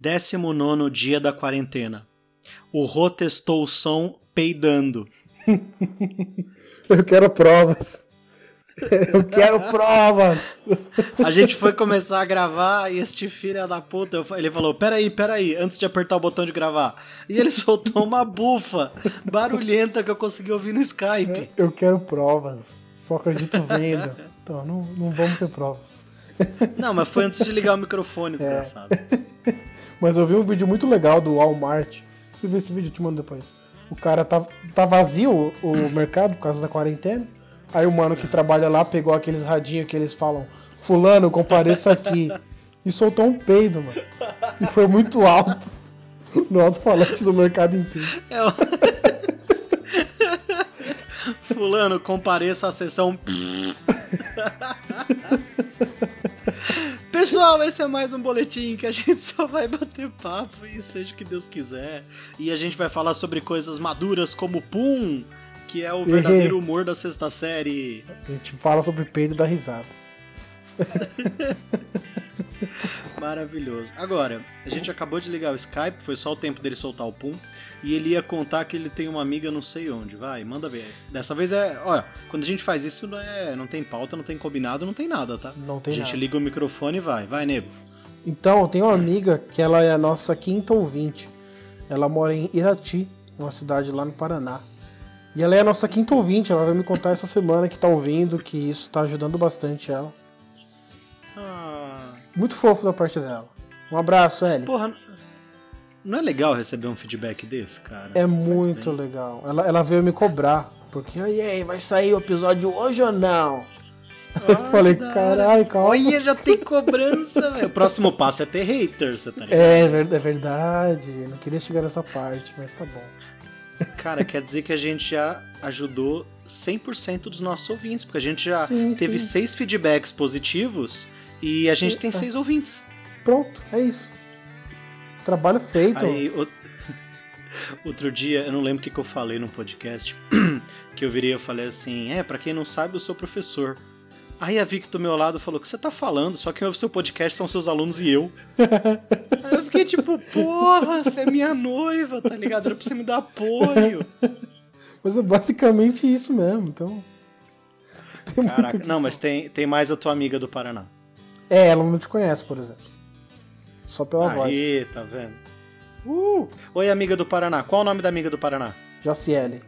Décimo nono dia da quarentena. O Rô testou o som peidando. Eu quero provas. Eu quero provas! A gente foi começar a gravar e este filho da puta, ele falou: Peraí, peraí, antes de apertar o botão de gravar. E ele soltou uma bufa barulhenta que eu consegui ouvir no Skype. Eu quero provas. Só acredito vendo. Então, não, não vamos ter provas. Não, mas foi antes de ligar o microfone, desgraçado. É. Mas eu vi um vídeo muito legal do Walmart. Você vê esse vídeo, eu te mando depois. O cara tá, tá vazio o, o mercado por causa da quarentena. Aí o mano que trabalha lá pegou aqueles radinhos que eles falam: Fulano, compareça aqui. E soltou um peido, mano. E foi muito alto. No alto-falante do mercado inteiro. É. Fulano, compareça à sessão. Pessoal, esse é mais um boletim que a gente só vai bater papo e seja o que Deus quiser. E a gente vai falar sobre coisas maduras como Pum, que é o verdadeiro humor da sexta série. A gente fala sobre peido da risada. Maravilhoso. Agora, a gente acabou de ligar o Skype, foi só o tempo dele soltar o pum. E ele ia contar que ele tem uma amiga não sei onde. Vai, manda ver. Dessa vez é. Olha, quando a gente faz isso, não, é, não tem pauta, não tem combinado, não tem nada, tá? Não tem A gente nada. liga o microfone e vai. Vai, nego. Então, eu tenho uma amiga que ela é a nossa quinta ouvinte. Ela mora em Irati, uma cidade lá no Paraná. E ela é a nossa quinta ouvinte. Ela vai me contar essa semana que tá ouvindo, que isso tá ajudando bastante ela. Muito fofo da parte dela. Um abraço, Ellie. Porra, não é legal receber um feedback desse, cara? É muito legal. Ela, ela veio me cobrar. Porque, aí, aí, vai sair o episódio hoje ou não? Ah, eu falei, caralho, calma. Olha, já tem cobrança, velho. O próximo passo é ter haters, tá ligado? É, é verdade. Eu não queria chegar nessa parte, mas tá bom. Cara, quer dizer que a gente já ajudou 100% dos nossos ouvintes, porque a gente já Sim, teve sim. seis feedbacks positivos e a gente tem Eita. seis ouvintes. Pronto, é isso. Trabalho feito. Aí, o- outro dia, eu não lembro o que, que eu falei no podcast, que eu virei e eu falei assim, é, pra quem não sabe, eu sou professor. Aí a Vicky do meu lado falou, o que você tá falando? Só quem ouve seu podcast são seus alunos e eu. Aí eu fiquei tipo, porra, você é minha noiva, tá ligado? Era pra você me dar apoio. Mas é basicamente isso mesmo, então. Tem Caraca, o que não, mas tem, tem mais a tua amiga do Paraná. É, ela não te conhece, por exemplo. Só pela voz. Aí, tá vendo? Uh! Oi, amiga do Paraná. Qual o nome da amiga do Paraná? Jaciele.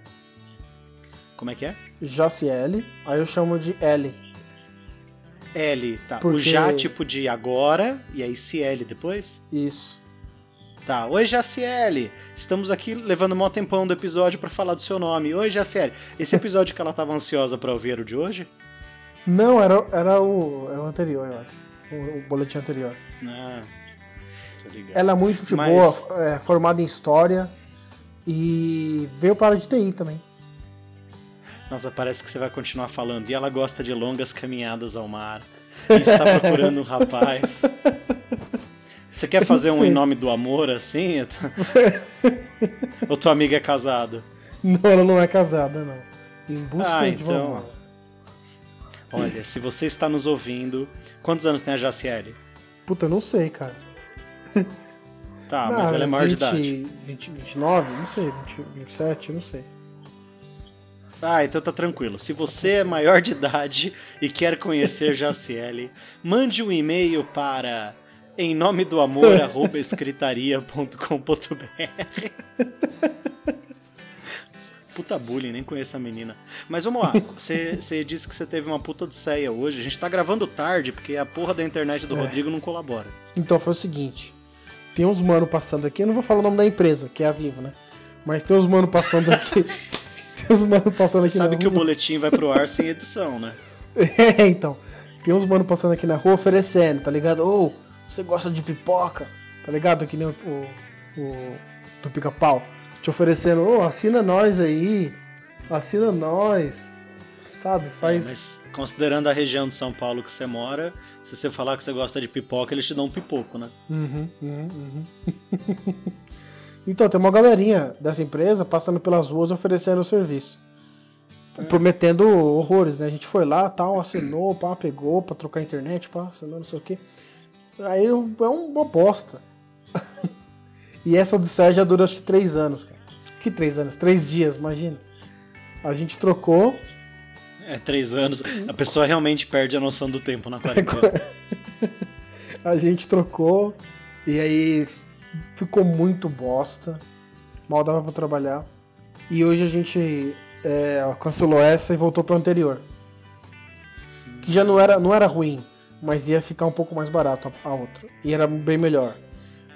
Como é que é? Jaciele, aí eu chamo de L. L, tá. O Porque- já, tipo de agora, e aí CL depois? Isso. Tá. Oi, Jaciele. Estamos aqui levando um tempão do episódio pra falar do seu nome. Oi, Jaciele. Esse episódio que ela tava ansiosa pra ouvir era o de hoje? Não, era, era o, era o anterior, eu acho. O, boletim anterior. Ah. Ela é muito Mas- boa, é, formada em história. E veio para a de TI também. Nossa, parece que você vai continuar falando. E ela gosta de longas caminhadas ao mar. E está procurando um rapaz. Você quer fazer um em nome do amor assim? Ou tua amiga é casada? Não, ela não é casada, não. Em busca Ah, de então. amor. Olha, se você está nos ouvindo, quantos anos tem a Jaciele? Puta, eu não sei, cara. Tá, Não, mas ela é maior 20, de idade. 20, 29? Não sei. 20, 27? Não sei. Ah, então tá tranquilo. Se você é maior de idade e quer conhecer Jaciele, mande um e-mail para em nome do amor escritaria.com.br Puta bullying, nem conheço a menina. Mas vamos lá, você disse que você teve uma puta de ceia hoje. A gente tá gravando tarde porque a porra da internet do É. Rodrigo não colabora. Então foi o seguinte. Tem uns mano passando aqui, eu não vou falar o nome da empresa, que é a Vivo, né? Mas tem uns mano passando aqui. tem uns mano passando Você aqui sabe que o rua. boletim vai pro ar sem edição, né? É, então. Tem uns mano passando aqui na rua oferecendo, tá ligado? Ou você gosta de pipoca, tá ligado? Que nem o, o, o do pica-pau. Te oferecendo, ô, assina nós aí. Assina nós. Sabe? Faz. É, mas considerando a região de São Paulo que você mora, se você falar que você gosta de pipoca, eles te dão um pipoco, né? Uhum, uhum, uhum. então, tem uma galerinha dessa empresa passando pelas ruas oferecendo o serviço. prometendo horrores, né? A gente foi lá, tal, assinou, pá, pegou pra trocar internet, pá, assinou, não sei o que. Aí é uma bosta. e essa do Sérgio já dura acho que três anos, cara. Que três anos? Três dias, imagina. A gente trocou. É, três anos. A pessoa realmente perde a noção do tempo na quarentena. a gente trocou e aí ficou muito bosta. Mal dava pra trabalhar. E hoje a gente é, cancelou essa e voltou para anterior. Que já não era, não era ruim, mas ia ficar um pouco mais barato a, a outra. E era bem melhor.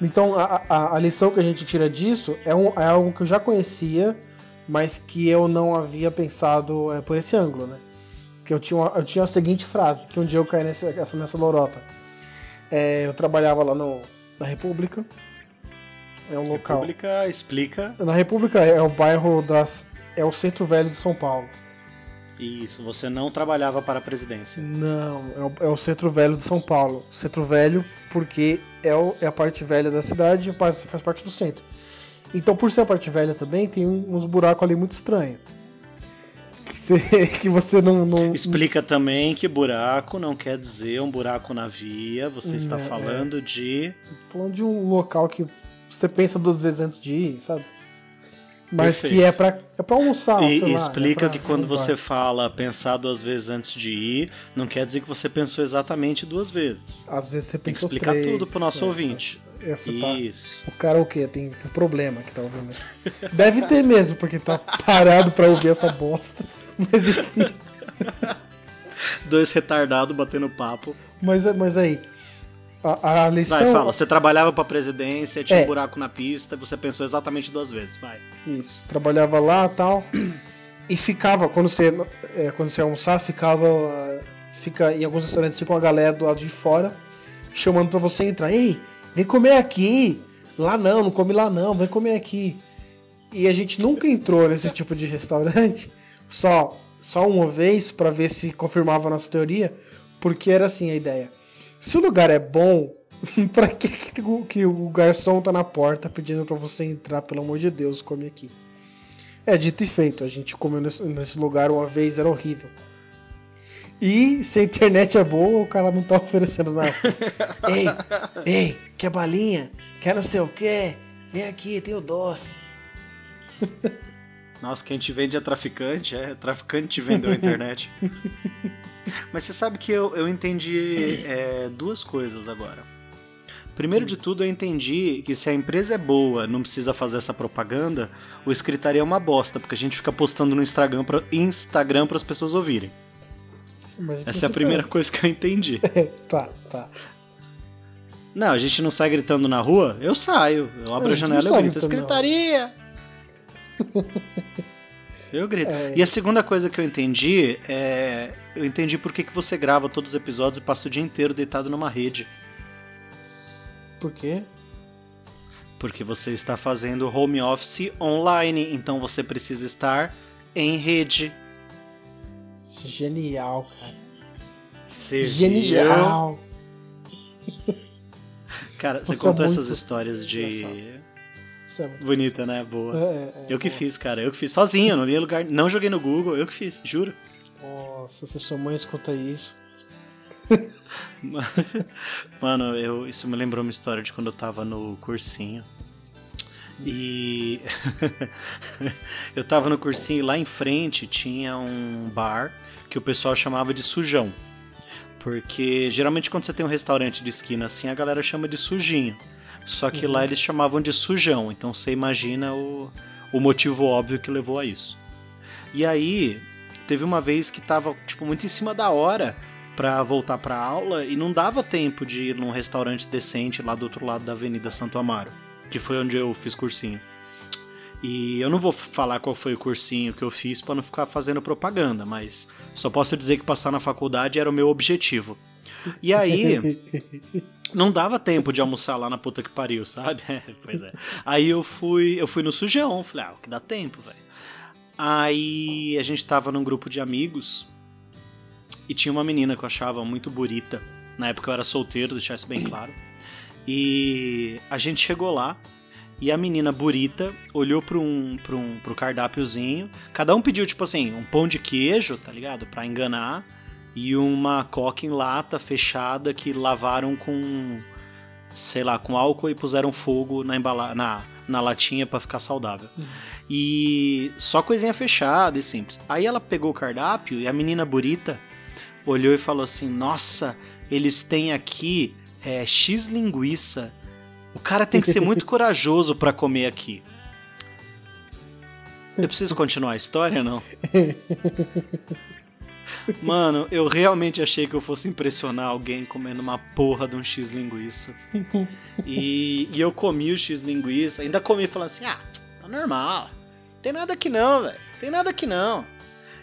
Então a, a, a, lição que a gente tira disso é, um, é algo que eu já conhecia, mas que eu não havia pensado é, por esse ângulo, né? Que eu tinha, eu tinha a seguinte frase, que um dia eu caí nessa, nessa lorota. É, eu trabalhava lá no, na República. É um local. República explica. Na República é o bairro das é o Centro Velho de São Paulo. Isso, você não trabalhava para a presidência. Não, é o, é o Centro Velho de São Paulo. Centro Velho porque é, o, é a parte velha da cidade e faz, faz parte do centro. Então, por ser a parte velha também, tem uns buracos ali muito estranhos. Que você, que você não, não, Explica também que buraco não quer dizer um buraco na via. Você está é, falando é. de. Falando de um local que você pensa duas vezes antes de ir, sabe? Mas Perfeito. que é pra, é pra almoçar. E, lá, explica é que quando você fala pensar duas vezes antes de ir, não quer dizer que você pensou exatamente duas vezes. Às vezes você pensou Tem que explicar três, tudo pro nosso é, ouvinte. Essa tá, Isso. o cara o quê? Tem um problema que tá ouvindo. Deve ter mesmo, porque tá parado pra ouvir essa bosta. Mas enfim. Dois retardados batendo papo. Mas, mas aí, a, a lição... Vai, fala. Você trabalhava pra presidência, tinha é. um buraco na pista, você pensou exatamente duas vezes. Vai. Isso. Trabalhava lá tal. E ficava, quando você, é, quando você almoçar, ficava. Fica, em alguns restaurantes com a galera do lado de fora, chamando pra você entrar. Ei, vem comer aqui! Lá não, não come lá não, vem comer aqui. E a gente nunca entrou nesse tipo de restaurante, só, só uma vez, para ver se confirmava a nossa teoria, porque era assim a ideia. Se o lugar é bom, pra que, que o garçom tá na porta pedindo para você entrar, pelo amor de Deus, come aqui? É, dito e feito, a gente comeu nesse, lugar uma vez, era horrível. E se a internet é boa, o cara não tá oferecendo nada. ei, ei, quer balinha? Quer não sei o que? Vem aqui, tem o doce. Nossa, quem te vende é traficante, é traficante te vendeu a internet. Mas você sabe que eu, eu entendi é, duas coisas agora. Primeiro de tudo, eu entendi que se a empresa é boa, não precisa fazer essa propaganda, o escritaria é uma bosta, porque a gente fica postando no Instagram para Instagram as pessoas ouvirem. Essa é a primeira coisa que eu entendi. tá, tá. Não, a gente não sai gritando na rua, eu saio. Eu abro a, a janela e grito, escritaria! Eu grito. É... E a segunda coisa que eu entendi é. Eu entendi por que, que você grava todos os episódios e passa o dia inteiro deitado numa rede. Por quê? Porque você está fazendo home office online, então você precisa estar em rede. Genial, cara. Você Genial! Cara, você, você contou é essas histórias de. Engraçado é Bonita, né? Boa. É, é, é eu que boa. fiz, cara. Eu que fiz sozinho, não li lugar. Não joguei no Google, eu que fiz, juro. Nossa, se sua mãe escuta isso. Mano, eu, isso me lembrou uma história de quando eu tava no cursinho. E eu tava no cursinho e lá em frente tinha um bar que o pessoal chamava de sujão. Porque geralmente quando você tem um restaurante de esquina assim, a galera chama de sujinho. Só que uhum. lá eles chamavam de sujão, então você imagina o, o motivo óbvio que levou a isso. E aí, teve uma vez que tava, tipo, muito em cima da hora para voltar pra aula e não dava tempo de ir num restaurante decente lá do outro lado da Avenida Santo Amaro, que foi onde eu fiz cursinho. E eu não vou falar qual foi o cursinho que eu fiz para não ficar fazendo propaganda, mas só posso dizer que passar na faculdade era o meu objetivo. E aí, não dava tempo de almoçar lá na puta que pariu, sabe? pois é. Aí eu fui, eu fui no sujão, falei, ah, o que dá tempo, velho. Aí a gente tava num grupo de amigos e tinha uma menina que eu achava muito bonita. Na época eu era solteiro, deixar isso bem claro. E a gente chegou lá E a menina burita olhou para um, pra um, pro cardápiozinho. Cada um pediu, tipo assim, um pão de queijo, tá ligado? Pra enganar. E uma coca em lata fechada que lavaram com, sei lá, com álcool e puseram fogo na, embala na, na latinha para ficar saudável. Uhum. E só coisinha fechada e simples. Aí ela pegou o cardápio e a menina burita olhou e falou assim: Nossa, eles têm aqui é, X linguiça. O cara tem que ser muito corajoso para comer aqui. Eu preciso continuar a história, não? Mano, eu realmente achei que eu fosse impressionar alguém comendo uma porra de um X linguiça. E, e eu comi o X linguiça, ainda comi falando assim: ah, tá normal. Tem nada aqui não, velho. Tem nada aqui não.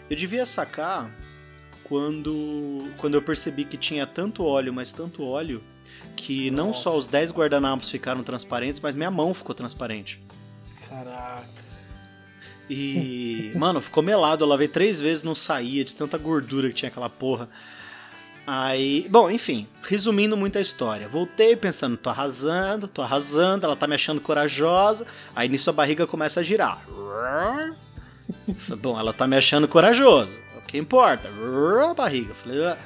Eu devia sacar quando, quando eu percebi que tinha tanto óleo, mas tanto óleo, que Nossa. não só os 10 guardanapos ficaram transparentes, mas minha mão ficou transparente. Caraca. E, mano, ficou melado. Eu lavei três vezes, não saía de tanta gordura que tinha aquela porra. Aí, bom, enfim, resumindo muito a história. Voltei pensando, tô arrasando, tô arrasando, ela tá me achando corajosa. Aí nisso a barriga começa a girar. bom, ela tá me achando corajoso. O que importa? A barriga. Falei, ah,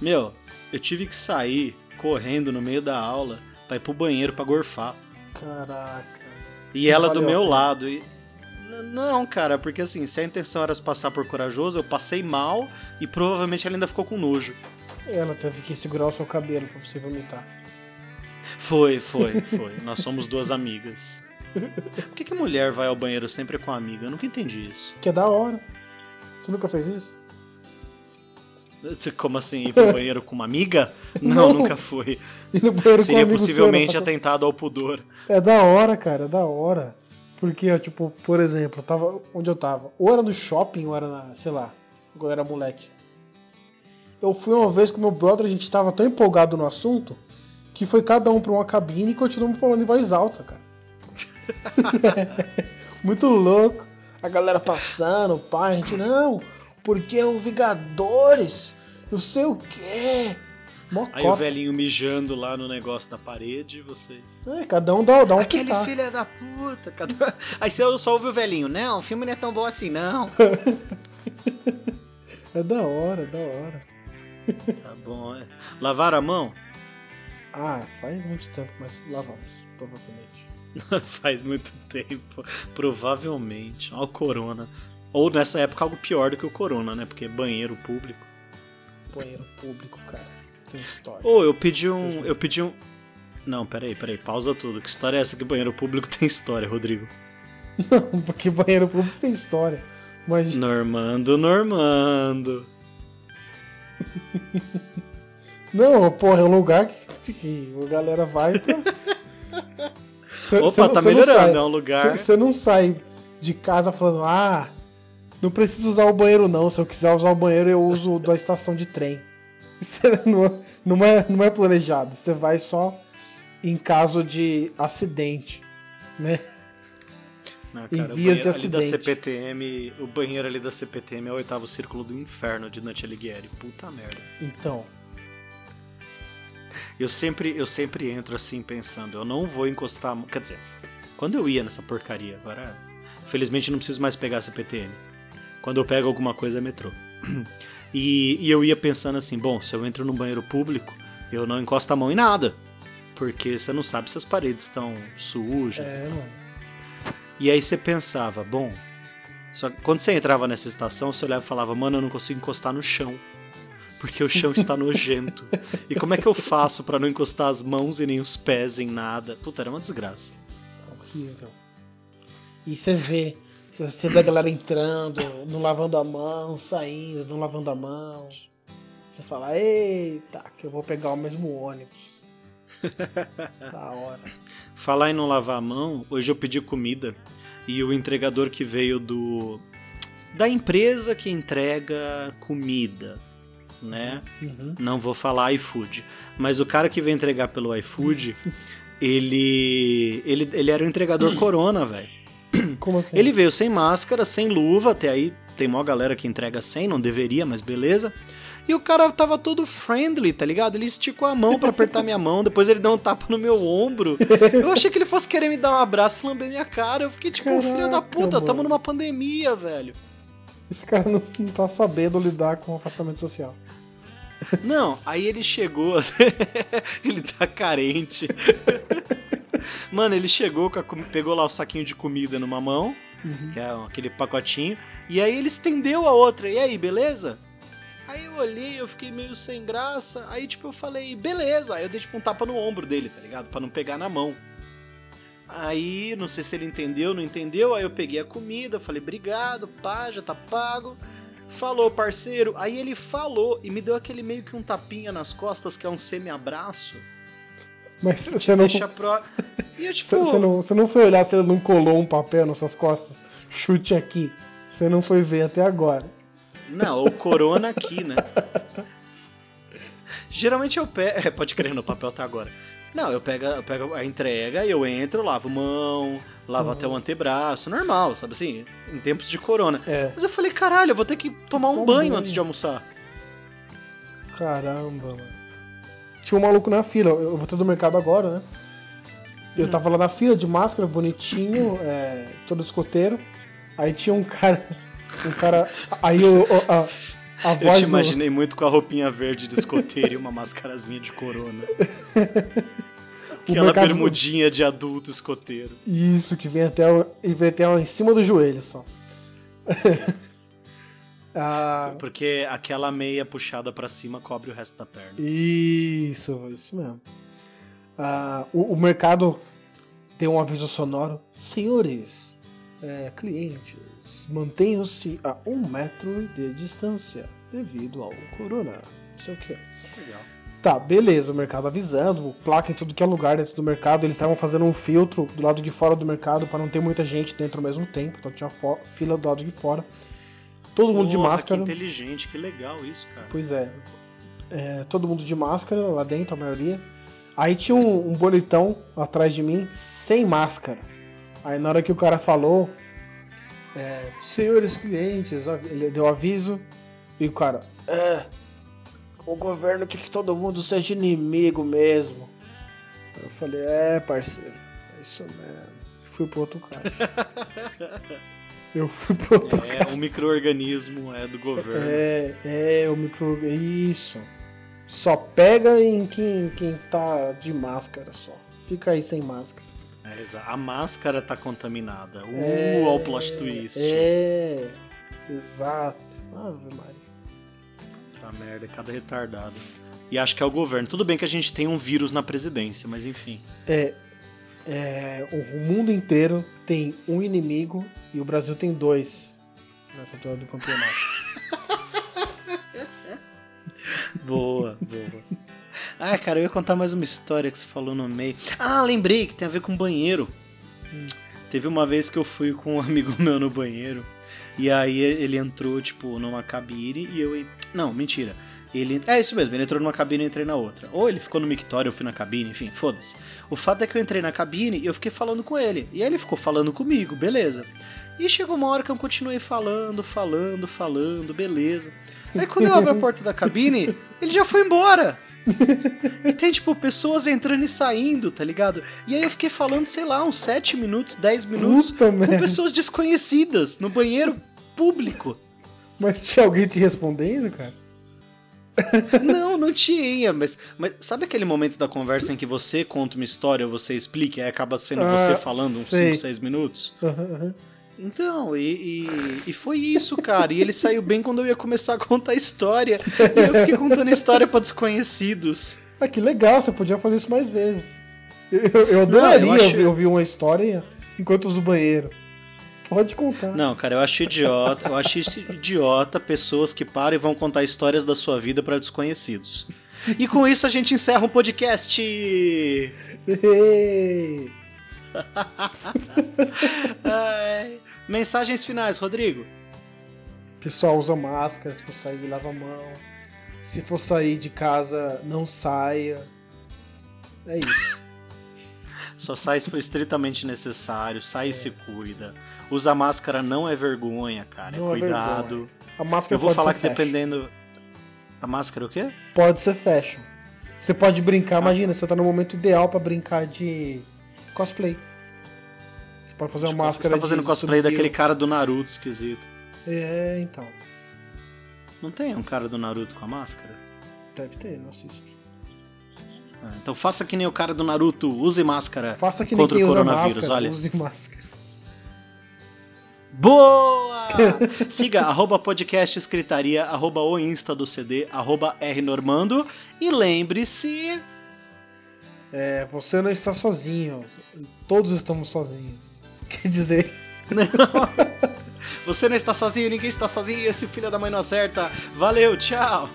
meu, eu tive que sair correndo no meio da aula pra ir pro banheiro pra gorfar. Caraca. E ela do meu lado. E não, cara, porque assim, se a intenção era passar por corajoso, eu passei mal e provavelmente ela ainda ficou com nojo. Ela teve que segurar o seu cabelo pra você vomitar. Foi, foi, foi. Nós somos duas amigas. Por que, que mulher vai ao banheiro sempre com a amiga? Eu nunca entendi isso. Que é da hora. Você nunca fez isso? Como assim, ir pro banheiro com uma amiga? Não, Não. nunca banheiro Seria com possivelmente seu, atentado ao pudor. É da hora, cara, é da hora. Porque, tipo, por exemplo, tava onde eu tava. Ou era no shopping, ou era na, sei lá, quando era moleque. Eu fui uma vez com meu brother, a gente tava tão empolgado no assunto, que foi cada um pra uma cabine e continuamos falando em voz alta, cara. Muito louco. A galera passando, pai, a gente, não, porque é o Vingadores, não sei o quê. Aí o velhinho mijando lá no negócio da parede, vocês. É, cada um dá, dá um Aquele filho filha da puta. Cada... Aí você só ouve o velhinho, não, o filme não é tão bom assim, não. é da hora, é da hora. Tá bom, é. Lavaram a mão? Ah, faz muito tempo, mas lavamos, provavelmente. faz muito tempo, provavelmente. Olha o corona. Ou nessa época algo pior do que o corona, né? Porque banheiro público. Banheiro público, cara. Tem história. Ô, oh, eu pedi um. Eu pedi um. Não, peraí, peraí, pausa tudo. Que história é essa que banheiro público tem história, Rodrigo? Não, porque banheiro público tem história. Mas... Normando, Normando. Não, porra, é um lugar que, que a galera vai pra. Cê, Opa, cê, tá cê melhorando, é um lugar. Você não sai de casa falando, ah, não preciso usar o banheiro não. Se eu quiser usar o banheiro, eu uso da estação de trem. Não, não, é, não é planejado. Você vai só em caso de acidente, né? Não, cara, em vias de acidente. Da CPTM, o banheiro ali da CPTM é o oitavo círculo do inferno de Dante Alighieri. Puta merda. Então. Eu sempre, eu sempre entro assim pensando, eu não vou encostar. Quer dizer, quando eu ia nessa porcaria, agora. Felizmente não preciso mais pegar a CPTM. Quando eu pego alguma coisa é metrô. E, e, eu ia pensando assim: bom, se eu entro num banheiro público, eu não encosto a mão em nada. Porque você não sabe se as paredes estão sujas. É, mano. E aí você pensava: bom, só que quando você entrava nessa estação, você olhava e falava: mano, eu não consigo encostar no chão. Porque o chão está nojento. E como é que eu faço para não encostar as mãos e nem os pés em nada? Puta, era uma desgraça. Horrível. E você vê você vê a galera entrando, não lavando a mão, saindo, não lavando a mão. Você fala, eita, que eu vou pegar o mesmo ônibus. da hora. Falar em não lavar a mão, hoje eu pedi comida e o entregador que veio do. da empresa que entrega comida, né? Uhum. Não vou falar iFood. Mas o cara que veio entregar pelo iFood, ele, ele. Ele era o entregador Corona, velho. Como assim? Ele veio sem máscara, sem luva, até aí tem maior galera que entrega sem, não deveria, mas beleza. E o cara tava todo friendly, tá ligado? Ele esticou a mão para apertar minha mão, depois ele deu um tapa no meu ombro. Eu achei que ele fosse querer me dar um abraço e lamber minha cara. Eu fiquei tipo, Caraca, filho da puta, mano. tamo numa pandemia, velho. Esse cara não, não tá sabendo lidar com o afastamento social. Não, aí ele chegou, ele tá carente. Mano, ele chegou, com a comi- pegou lá o saquinho de comida numa mão, Uhum. que é aquele pacotinho, e aí ele estendeu a outra. E aí, beleza? Aí eu olhei, eu fiquei meio sem graça. Aí, tipo, eu falei, beleza. Aí eu dei, tipo, um tapa no ombro dele, tá ligado? Pra não pegar na mão. Aí, não sei se ele entendeu, não entendeu. Aí eu peguei a comida, falei, obrigado, pá, já tá pago. Falou, parceiro. Aí ele falou e me deu aquele meio que um tapinha nas costas, que é um semi-abraço. Mas você não, Deixa pro... E eu, tipo... você, não, você não foi olhar se ele não colou um papel nas suas costas? Chute aqui. Você não foi ver até agora. Não, o corona aqui, né? Geralmente eu pego. É, pode crer, no papel tá agora. Não, eu pego, eu pego a entrega, eu entro, lavo mão, lavo Uhum. até o antebraço, normal, sabe assim? Em tempos de corona. É. Mas eu falei, caralho, eu vou ter que tomar um Tomar um banho banho. antes de almoçar. Caramba, mano. Tinha um maluco na fila. Eu vou ter do mercado agora, né? Eu Hum. tava lá na fila de máscara, bonitinho, é, todo escoteiro. Aí tinha um cara. Um cara. Aí o, o- a, a Eu voz te do- imaginei muito com a roupinha verde de escoteiro e uma mascarazinha de corona. O Aquela mercado- bermudinha de adulto escoteiro. Isso, que vem até, o, e vem até o- em cima do joelho só. Ah, Porque aquela meia puxada pra cima cobre o resto da perna. isso, isso mesmo. Ah, o, o mercado tem um aviso sonoro. Senhores, é, clientes, mantenham-se a um metro de distância devido ao corona. Não sei o que. Legal. Tá, beleza, o mercado avisando, placa em tudo que é lugar dentro do mercado. Eles estavam fazendo um filtro do lado de fora do mercado para não ter muita gente dentro ao mesmo tempo. Então tinha fila do lado de fora. Todo mundo de máscara. Que inteligente, que legal isso, cara. Pois é. É, Todo mundo de máscara lá dentro, a maioria. Aí tinha um, um bonitão atrás de mim, sem máscara. Aí na hora que o cara falou, é, senhores clientes, ele deu aviso, e o cara, é, o governo quer que todo mundo seja inimigo mesmo. Eu falei, é parceiro, é isso mesmo. Fui pro outro cara. Eu fui pro outro cara. É, um micro-organismo é do governo. É, é, o micro. Isso. Só pega em quem, quem tá de máscara só. Fica aí sem máscara. É, exa- a máscara tá contaminada. Uh, é, ao plot twist. É, exato. Ave Maria. Tá merda, é cada retardado. E acho que é o governo. Tudo bem que a gente tem um vírus na presidência, mas enfim. É, é, o, mundo inteiro tem um inimigo e o Brasil tem dois nessa altura do campeonato. Boa, boa. Ah, cara, eu ia contar mais uma história que você falou no meio. Ah, lembrei que tem a ver com banheiro. Hum. Teve uma vez que eu fui com um amigo meu no banheiro. E aí ele entrou, tipo, numa cabine e eu. Não, mentira. Ele. É isso mesmo, ele entrou numa cabine e eu entrei na outra. Ou ele ficou no mictório, eu fui na cabine, enfim, foda-se. O fato é que eu entrei na cabine e eu fiquei falando com ele. E aí ele ficou falando comigo, beleza. E chegou uma hora que eu continuei falando, falando, falando, beleza. Aí quando eu abro a porta da cabine, ele já foi embora. E tem, tipo, pessoas entrando e saindo, tá ligado? E aí eu fiquei falando, sei lá, uns 7 minutos, 10 minutos Puta com merda. pessoas desconhecidas no banheiro público. Mas tinha alguém te respondendo, cara? Não, não tinha, mas, mas sabe aquele momento da conversa em que você conta uma história, você explica e aí acaba sendo Ah, você falando uns sei. 5, 6 minutos? Aham. Então, e, e, e foi isso, cara. E ele saiu bem quando eu ia começar a contar a história. E eu fiquei contando história pra desconhecidos. Ah, que legal, você podia fazer isso mais vezes. Eu, eu adoraria Não, eu acho- ouvir, ouvir uma história enquanto uso o banheiro. Pode contar. Não, cara, eu acho idiota. Eu acho isso idiota pessoas que param e vão contar histórias da sua vida pra desconhecidos. E com isso a gente encerra o podcast. Mensagens finais, Rodrigo. Pessoal, usa máscara, se for sair, lava a mão. Se for sair de casa, não saia. É isso. Só sai se for estritamente necessário, sai e se cuida. Usa máscara não é vergonha, cara. Não é é cuidado. vergonha. A máscara eu vou falar que fashion. dependendo. A máscara é o quê? Pode ser fashion. Você pode brincar, imagina, você tá no momento ideal pra brincar de cosplay. Você pode fazer uma Tipo, máscara Você tá fazendo de cosplay daquele cara do Naruto esquisito. É, então. Não tem um cara do Naruto com a máscara? Deve ter, não assisto. Ah, então faça que nem o cara do Naruto, use máscara. Faça que nem Contra quem o usa coronavírus, máscara, olha. use máscara. Boa! Siga arroba podcast escritaria, arroba o Insta do CD, arroba rnormando e lembre-se. É, você não está sozinho. Todos estamos sozinhos. Quer dizer, Você não está sozinho, ninguém está sozinho, esse filho da mãe não acerta. Valeu, tchau!